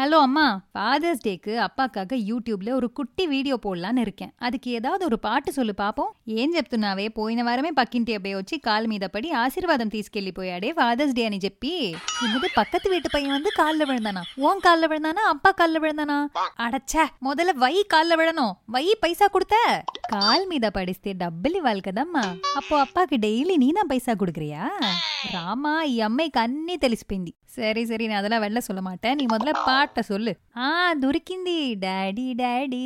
Hello அம்மா fathers டேக்கு அப்பாக்காக யூடியூப்ல ஒரு కుట్టి వీడియో పోడలాని ఇరుకెన్ అదికి ఏదాదు ఒక పాట సొల్లు పాపం ఏం చెప్తున్నావే పోయిన వారమే పక్కింటి అబ్బాయి వచ్చి కాలు మీద పడి ఆశీర్వాదం తీసుకెళ్లిపోయాడే ఫాదర్స్ డే అని చెప్పి என்னது பக்கத்து வீட்டு பையன் வந்து காலில் விழுந்தானா உன் காலில் விழுந்தானா அப்பா காலில் விழுந்தானா அடச்சே முதல்ல வை காலில் விழணும் வை பைசா கொடுத்த కాల్ మీద పడిస్తే డబ్బులు ఇవ్వాలి కదమ్మా అప్పో అప్పాకి డైలీ నేనా పైసా కొడుకురియా రామా ఈ అమ్మాయికి అన్నీ తెలిసిపోయింది சரி சரி நான் அதெல்லாம் வெளில சொல்ல மாட்டேன். நீ முதல்ல பாட்டை சொல்லு. ஆ துருக்கிந்தி. Daddy daddy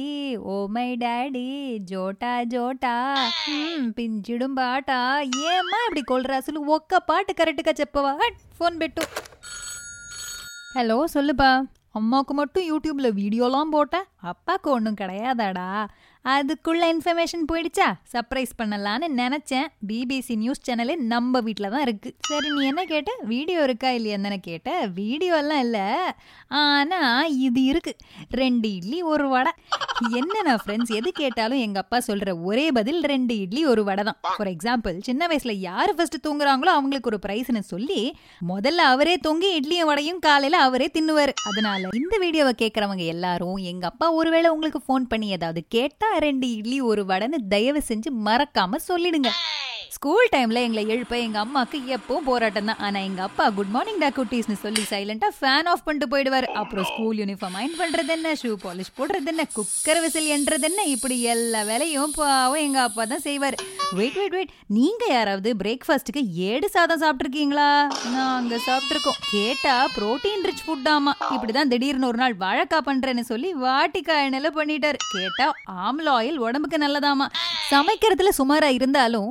oh my daddy Jota ஜோட்டா ம் பிஞ்சிடும் பாட்டா. ஏம்மா இப்படி கொள்றா? சொல்லு ஒக்க பாட்டு கரெக்டுக்கா செப்பவா? ஃபோன் பெட்டும் ஹலோ சொல்லுப்பா. அம்மாவுக்கு மட்டும் யூடியூப்ல வீடியோலாம் போட்டேன். அப்பாவுக்கு ஒன்றும் கிடையாதாடா? அதுக்குள்ள இன்ஃபர்மேஷன் போயிடுச்சா? சர்ப்ரைஸ் பண்ணலான்னு நினைச்சேன். பிபிசி நியூஸ் சேனலே நம்ம வீட்டில் தான் இருக்கு. சரி நீ என்ன கேட்ட? வீடியோ இருக்கா இல்லையான்னு கேட்ட. வீடியோ எல்லாம் இல்லை. ஆனா இது இருக்கு. ரெண்டு இட்லி ஒரு வடை. என்னண்ணா ஃப்ரெண்ட்ஸ் எது கேட்டாலும் எங்க அப்பா சொல்ற ஒரே பதில் ரெண்டு இட்லி ஒரு வடை தான். ஃபார் எக்ஸாம்பிள் சின்ன வயசுல யார் ஃபர்ஸ்ட் தூங்குறாங்களோ அவங்களுக்கு ஒரு பிரைஸ்னு சொல்லி முதல்ல அவரே தொங்கி இட்லியும் வடையும் காலையில அவரே தின்னுவார். அதனால இந்த வீடியோவை கேட்கறவங்க எல்லாரும் எங்க அப்பா ஒருவேளை உங்களுக்கு ஃபோன் பண்ணி ஏதாவது கேட்டா ரெண்டு இட்லி ஒரு வடைன்னு தயவு செஞ்சு மறக்காம சொல்லிடுங்க. ஸ்கூல் டைம்ல எங்களை எழுப்ப எங்க அம்மாக்கு எப்பவும் போராட்டம் தான். ஆனா எங்க அப்பா குட் மார்னிங் டா குட்டீஸ்னு சொல்லி சைலண்டா ஃபேன் ஆஃப் பண்ணிட்டு போயிடுவாரு. அப்புறம் ஸ்கூல் யூனிஃபார்ம் அயன் பண்றது என்ன ஷூ பாலிஷ் போடுறது என்ன குக்கர் விசில் என்றது என்ன இப்படி எல்லா வேலையும் பாவம் எங்க அப்பா தான் செய்வாரு. வெயிட் வெயிட் வெயிட் நீங்க யாராவது பிரேக்ஃபாஸ்ட்டுக்கு ஏடு சாதம் சாப்பிட்ருக்கீங்களா நாங்க சாப்பிட்டுருக்கோம். கேட்டா புரோட்டீன் ரிச் ஃபுட்டாமா இப்படிதான் திடீர்னு ஒரு நாள் வாழைக்காய் பண்றேன்னு சொல்லி வாட்டிக்காய் எண்ணெயில பண்ணிட்டாரு. கேட்டா ஆம்ல ஆயில் உடம்புக்கு நல்லதாமா. சமைக்கிறதுல சுமாரா இருந்தாலும்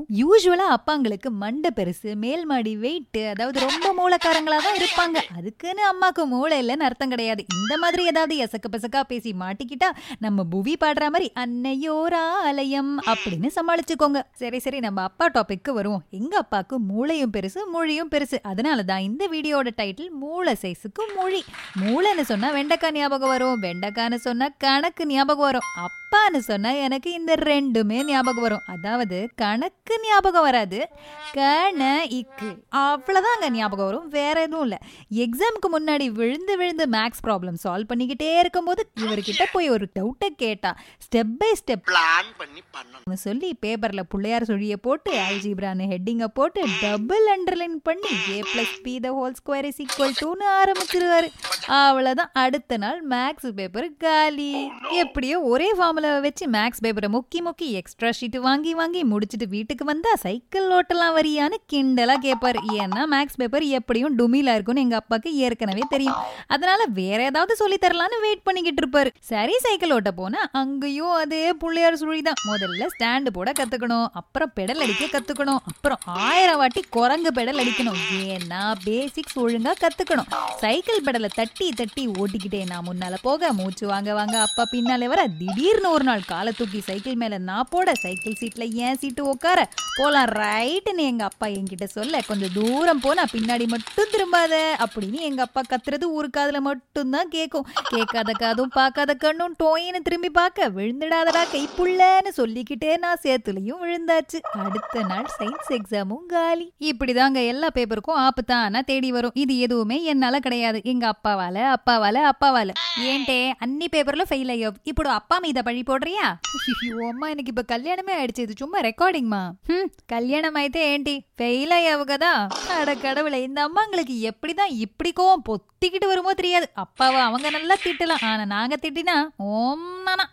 யூஸ்வலா அப்பாங்களுக்கு மண்டை பெருசு மேல் மாடி வெயிட் அதாவது ரொம்ப மூளைக்காரங்களா தான் இருப்பாங்க. அதுக்குன்னு அம்மாக்கு மூளை இல்லைன்னு அர்த்தம் கிடையாது. இந்த மாதிரி ஏதாவது எசக்க பெசக்கா பேசி மாட்டிக்கிட்டா நம்ம புவி பாடுற மாதிரி அன்னையோரா அலயம் அப்படின்னு சமாளிச்சுக்கோங்க. சரி சரி நம்ம அப்பா டாபிக்கு வருவோம். எங்க அப்பாக்கு மூளையும் பெருசு மொழியும் பெருசு. அதனால தான் இந்த வீடியோட டைட்டில் மூளை சைஸுக்கு மொழி. மூளைன்னு சொன்னா வெண்டைக்காய் ஞாபகம் வரும். வெண்டைக்கான்னு சொன்னா கணக்கு ஞாபகம் வரும். அப்பான்னு சொன்னா எனக்கு இந்த ரெண்டுமே ஞாபகம் வரும். அதாவது கணக்கு ஞாபகம் வராது. கண இக்கு. அவ்வளவுதான் அங்க ஞாபகம் வரும். வேற எதுவும் இல்ல. எக்ஸாமுக்கு முன்னாடி விழுந்து விழுந்து மேக்ஸ் ப்ராப்ளம் சால்வ் பண்ணிக்கிட்டே இருக்கும்போது இவர்கிட்ட போய் ஒரு டவுட்டை கேட்டா ஸ்டெப் பை ஸ்டெப் பிளான் பண்ணி பண்ணணும். சொல்லி பேப்பர்ல புள்ளையார் சுழிய போட்டு அல்ஜிப்ரான்னு ஹெட்டிங்க போட்டு டபுள் அண்டர்லைன் பண்ணி A plus B the whole square is equal டூன்னு ஆரம்பிச்சிருவாரு. அவ்வளவுதான். அடுத்த நாள் மேக்ஸ் பேப்பர் காலி. எப்படியோ ஒரே ஃபார்முலா வச்சு மேக்ஸ் பேப்பரை முக்கி முக்கி எக்ஸ்ட்ரா ஷீட் வாங்கி வாங்கி முடிச்சுட்டு வீட்டுக்கு வந்தா சைக்கிள் ஓட்டலாம் வரியான்னு கிண்டலா கேட்பாரு ஏன்னா மேக்ஸ் பேப்பர் எப்படியும் டுமிலா இருக்கும்னு எங்க அப்பாக்கு ஏற்கனவே தெரியும். அதனால வேற ஏதாவது சொல்லி தரலான்னு வெயிட் பண்ணிக்கிட்டு இருப்பாரு. சரி சைக்கிள் ஓட்ட போனா அங்கேயும் அதே புள்ளையார் சுழிதான் முதல்ல ஸ்டாண்டு போட கத்துக்கணும் அப்புறம் பெடல் அடிக்க கத்துக்கணும் அப்புறம் ஆயிரம் வாட்டி குரங்கு பெடல் அடிக்கணும். ஏன்னா பேசிக்ஸ் ஒழுங்கா கத்துக்கணும். சைக்கிள் பெடலை தட்டி தட்டி ஓட்டிக்கிட்டே நான் முன்னால போக மூச்சு வாங்க வாங்க அப்பா பின்னாலே வர திடீர்னு ஒரு நாள் காலை தூக்கி சைக்கிள் மேல நான் போட சைக்கிள் சீட்ல ஏன் சீட்டு உட்கார போலாம் ரைட்டுன்னு எங்க அப்பா என்கிட்ட சொல்ல கொஞ்சம் தூரம் போனா பின்னாடி மட்டும் திரும்பாத அப்படின்னு எங்க அப்பா கத்துறது ஒரு காதுல மட்டும்தான் கேட்கும் கேட்காத காதும் பார்க்காத கண்ணும் டோயின்னு திரும்பி பார்க்க விழுந்துடாதடா கைப்புள்ளன்னு சொல்லிக்கிட்டே நான் சேத்துலயும் விழுந்தாச்சு அடுத்த நாள் சயின்ஸ் எக்ஸாமும் காலி இப்படிதாங்க எல்லா பேப்பருக்கும் ஆப்பு தான் தேடி வரும் இது எதுவுமே என்னால கிடையாது எங்க அப்பாவால అప్పావాల అప్పావాల ఏంటే అన్ని పేపర్లో ఫెయిల్ అయ్యావు ఇప్పుడు అప్పా మీద పడి పోడ్రియా అయ్యో అమ్మా எனக்கு இப்ப கல்யாணமே ஆயிடுச்சு இது சும்மா ரெக்கார்டிங்மா ஹம் கல்யாணம் అయితే ఏంటి ஃபெயில் ஆயாவு కదా அட கடவுளே இந்த அம்மாங்களுக்கு எப்படிதான் இப்படி கோவம் பொத்திக்கிட்டு வருமோ தெரியாது அப்பாவை அவங்க நல்லா திட்டலாம் ஆனா நாங்க திட்டினா ஓம் நானா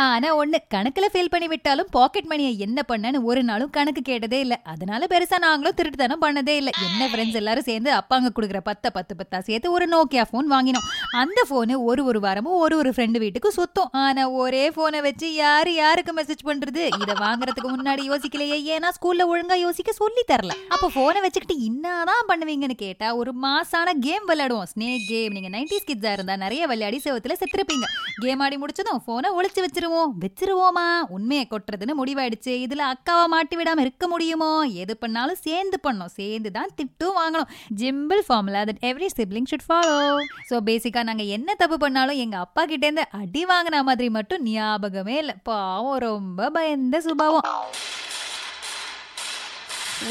ஆனா ஒண்ணு கணக்குல ஃபெயில் பண்ணி விட்டாலும் பாக்கெட் மணியை என்ன பண்ணன்னு ஒரு நாளும் கணக்கு கேட்டதே இல்ல அதனால பெருசா நாங்களும் திருட்டுத்தனம் பண்ணதே இல்ல என்ன ஃப்ரெண்ட்ஸ் எல்லாரும் சேர்ந்து அப்பாங்க கொடுக்குற பத்த பத்து பத்தா சேர்த்து ஒரு நோக்கியா ஃபோன் வாங்கினோம் அந்த ஃபோனு ஒரு ஒரு வாரமும் ஒரு ஒரு ஃப்ரெண்டு வீட்டுக்கு சுத்தம். ஆனா ஒரே ஃபோனை வச்சு யாரு யாருக்கு மெசேஜ் பண்றது? இதை வாங்குறதுக்கு முன்னாடி யோசிக்கலையே. ஏன்னா ஸ்கூல்ல ஒழுங்கா யோசிக்க சொல்லி தரல. அப்போ ஃபோனை வச்சுக்கிட்டு என்னதான் பண்ணுவீங்கன்னு கேட்டா ஒரு மாசான கேம் விளையாடுவோம். ஸ்னேக் கேம் நீங்க நைன்டிஸ் கிட்ஸா இருந்தா நிறைய விளையாடி செவத்துல செத்துருப்பீங்க. கேம் ஆடி முடிச்சதும் ஃபோனை ஒழிச்சு வச்சிருவோம். வச்சிருவோமா? உண்மையை கொட்டுறதுன்னு முடிவாயிடுச்சு. இதுல அக்காவை மாட்டி விடாம இருக்க முடியுமோ? எது பண்ணாலும் சேர்ந்து பண்ணோம். சேர்ந்து தான் திட்டும் வாங்கணும். Simple formula that every sibling should follow so பேசிக்கா நாங்க என்ன தப்பு பண்ணாலும் எங்க அப்பா கிட்ட இருந்து அடி வாங்கின மாதிரி மட்டும் ஞாபகமே இல்லை. பாவம் ரொம்ப பயந்த சுபாவம்.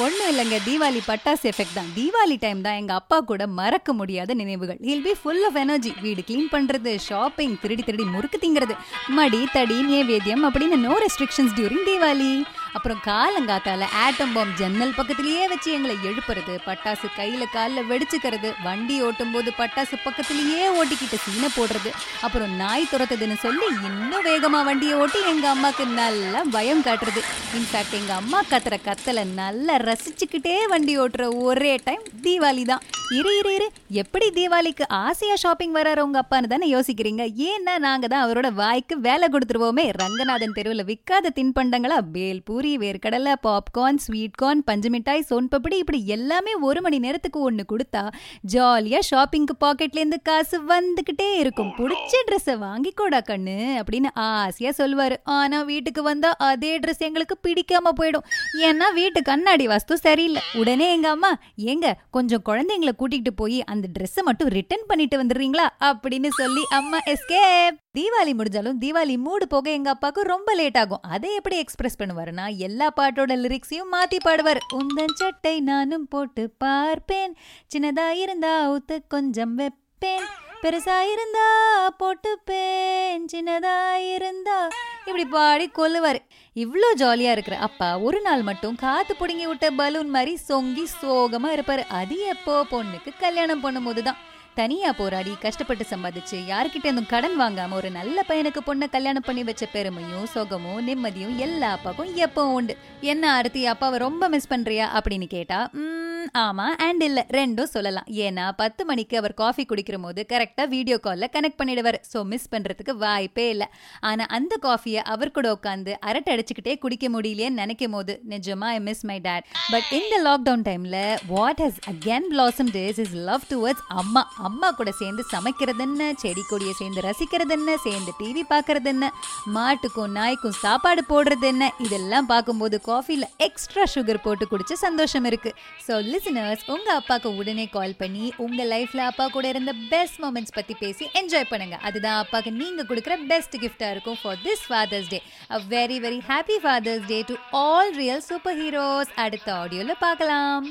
ஒன்றும் இல்லைங்க தீபாவளி பட்டாசு எஃபெக்ட் தான். தீபாவளி டைம் தான் எங்கள் அப்பா கூட மறக்க முடியாத நினைவுகள். Will be full of energy வீடு க்ளீன் பண்ணுறது ஷாப்பிங் திருடி திருடி முறுக்கு திங்கிறது. மடி தடி நேவேத்தியம் அப்படின்னு நோ ரெஸ்ட்ரிக்ஷன்ஸ் டியூரிங் தீபாவளி. அப்புறம் காலங்காத்தால ஆட்டம் பாம் ஜன்னல் பக்கத்திலேயே வச்சு எங்களை எழுப்புறது பட்டாசு கையில் காலில் வெடிச்சுக்கிறது வண்டி ஓட்டும் போது பட்டாசு பக்கத்திலேயே ஓட்டிக்கிட்டு சீனை போடுறது அப்புறம் நாய் துரத்துதுன்னு சொல்லி இன்னும் வேகமா வண்டியை ஓட்டி எங்க அம்மாக்கு நல்லா பயம் காட்டுறது. இன்ஃபேக்ட் எங்க அம்மா கத்துற கத்தலை நல்லா ரசிச்சுக்கிட்டே வண்டி ஓட்டுற ஒரே டைம் தீபாவளி தான் இரு இரு இரு எப்படி தீபாவளிக்கு ஆசையா ஷாப்பிங் வராரு உங்க அப்பான்னு தானே யோசிக்கிறீங்க? ஏன்னா நாங்க தான் அவரோட வாய்க்கு வேலை கொடுத்துருவோமே. ரங்கநாதன் தெருவில் விற்காத தின்பண்டங்களா? பேல்பூரி வேர்க்கடலை பாப்கார்ன் ஸ்வீட்கார்ன் பஞ்சு மிட்டாய் சோன்பப்படி இப்படி எல்லாமே ஒரு மணி நேரத்துக்கு ஒன்று கொடுத்தா ஜாலியாக ஷாப்பிங்க்கு பாக்கெட்லேருந்து காசு வந்துக்கிட்டே இருக்கும். பிடிச்ச ட்ரெஸ்ஸை வாங்கிக்கோடா கண்ணு அப்படின்னு ஆசையாக சொல்லுவாரு. ஆனா வீட்டுக்கு வந்தால் அதே ட்ரெஸ் எங்களுக்கு பிடிக்காம போயிடும். ஏன்னா வீட்டு கண்ணாடி வாஸ்து சரியில்லை. உடனே எங்க அம்மா ஏங்க கொஞ்சம் குழந்தைங்களை கூட்டிகிட்டு போய் அந்த ட்ரெஸ்ஸை மட்டும் ரிட்டர்ன் பண்ணிட்டு வந்துடுறீங்களா? அப்படின்னு சொல்லி அம்மா எஸ்கேப் தீபாவளி முடிஞ்சாலும் தீபாவளி மூடு போக எங்க அப்பாவுக்கு ரொம்ப லேட் ஆகும். அதை எப்படி எக்ஸ்பிரஸ் பண்ணுவாருன்னா எல்லா பாட்டோட லிரிக்ஸையும் மாத்தி பாடுவார். உந்தன் சட்டை நானும் போட்டு பார்ப்பேன். சின்னதா இருந்தா ஊத்து கொஞ்சம் வைப்பேன். பெருசா இருந்தா போட்டுப்பேன். சின்னதா இருந்தா இப்படி பாடி கொல்லுவார். இவ்வளோ ஜாலியா இருக்கிற அப்பா ஒரு நாள் மட்டும் காத்து பிடுங்கி விட்ட பலூன் மாதிரி சொங்கி சோகமா இருப்பாரு. அது எப்போ பொண்ணுக்கு கல்யாணம் பண்ணும்போது தான் தனியா போராடி கஷ்டப்பட்டு சம்பாதிச்சு யாருக்கிட்ட இருந்தும் கடன் வாங்காம ஒரு நல்ல பையனுக்கு பொண்ணை கல்யாணம் பண்ணி வச்ச பெருமையும் சுகமும் நிம்மதியும் எல்லா அப்பாவுக்கும் எப்பவும் உண்டு. என்ன அடுத்து அப்பாவை ரொம்ப மிஸ் பண்றியா அப்படின்னு கேட்டா ஆமா அண்ட் இல்ல ரெண்டும் சொல்லலாம். ஏன்னா பத்து மணிக்கு அவர் காஃபி குடிக்கிற போது கரெக்டா வீடியோ கால்ல கனெக்ட் பண்ணிடுவார். ஸோ மிஸ் பண்றதுக்கு வாய்ப்பே இல்லை. ஆனா அந்த காஃபியை அவர் கூட உட்காந்து அரட்டை அடிச்சுக்கிட்டே குடிக்க முடியலையேன்னு நினைக்கும் போது நிஜமா I miss my dad but இந்த லாக்டவுன் டைம்ல what has again blossom days is love towards அம்மா. அம்மா கூட சேர்ந்து சமைக்கிறது என்ன செடி கொடியை சேர்ந்து ரசிக்கிறது என்ன சேர்ந்து டிவி பார்க்கறது என்ன மாட்டுக்கும் நாய்க்கும் சாப்பாடு போடுறது என்ன இதெல்லாம் பார்க்கும்போது காஃபில எக்ஸ்ட்ரா சுகர் போட்டு குடிச்சு சந்தோஷம் இருக்கு. ஸோ லிசனர்ஸ் உங்க அப்பாக்கு உடனே கால் பண்ணி உங்க லைஃப்ல அப்பா கூட இருந்த பெஸ்ட் மூமெண்ட்ஸ் பத்தி பேசி என்ஜாய் பண்ணுங்க. அதுதான் அப்பாக்கு நீங்க கொடுக்குற பெஸ்ட் கிஃப்டா இருக்கும் for this father's day a very very happy father's day to all real super heroes அடுத்த ஆடியோல பார்க்கலாம்.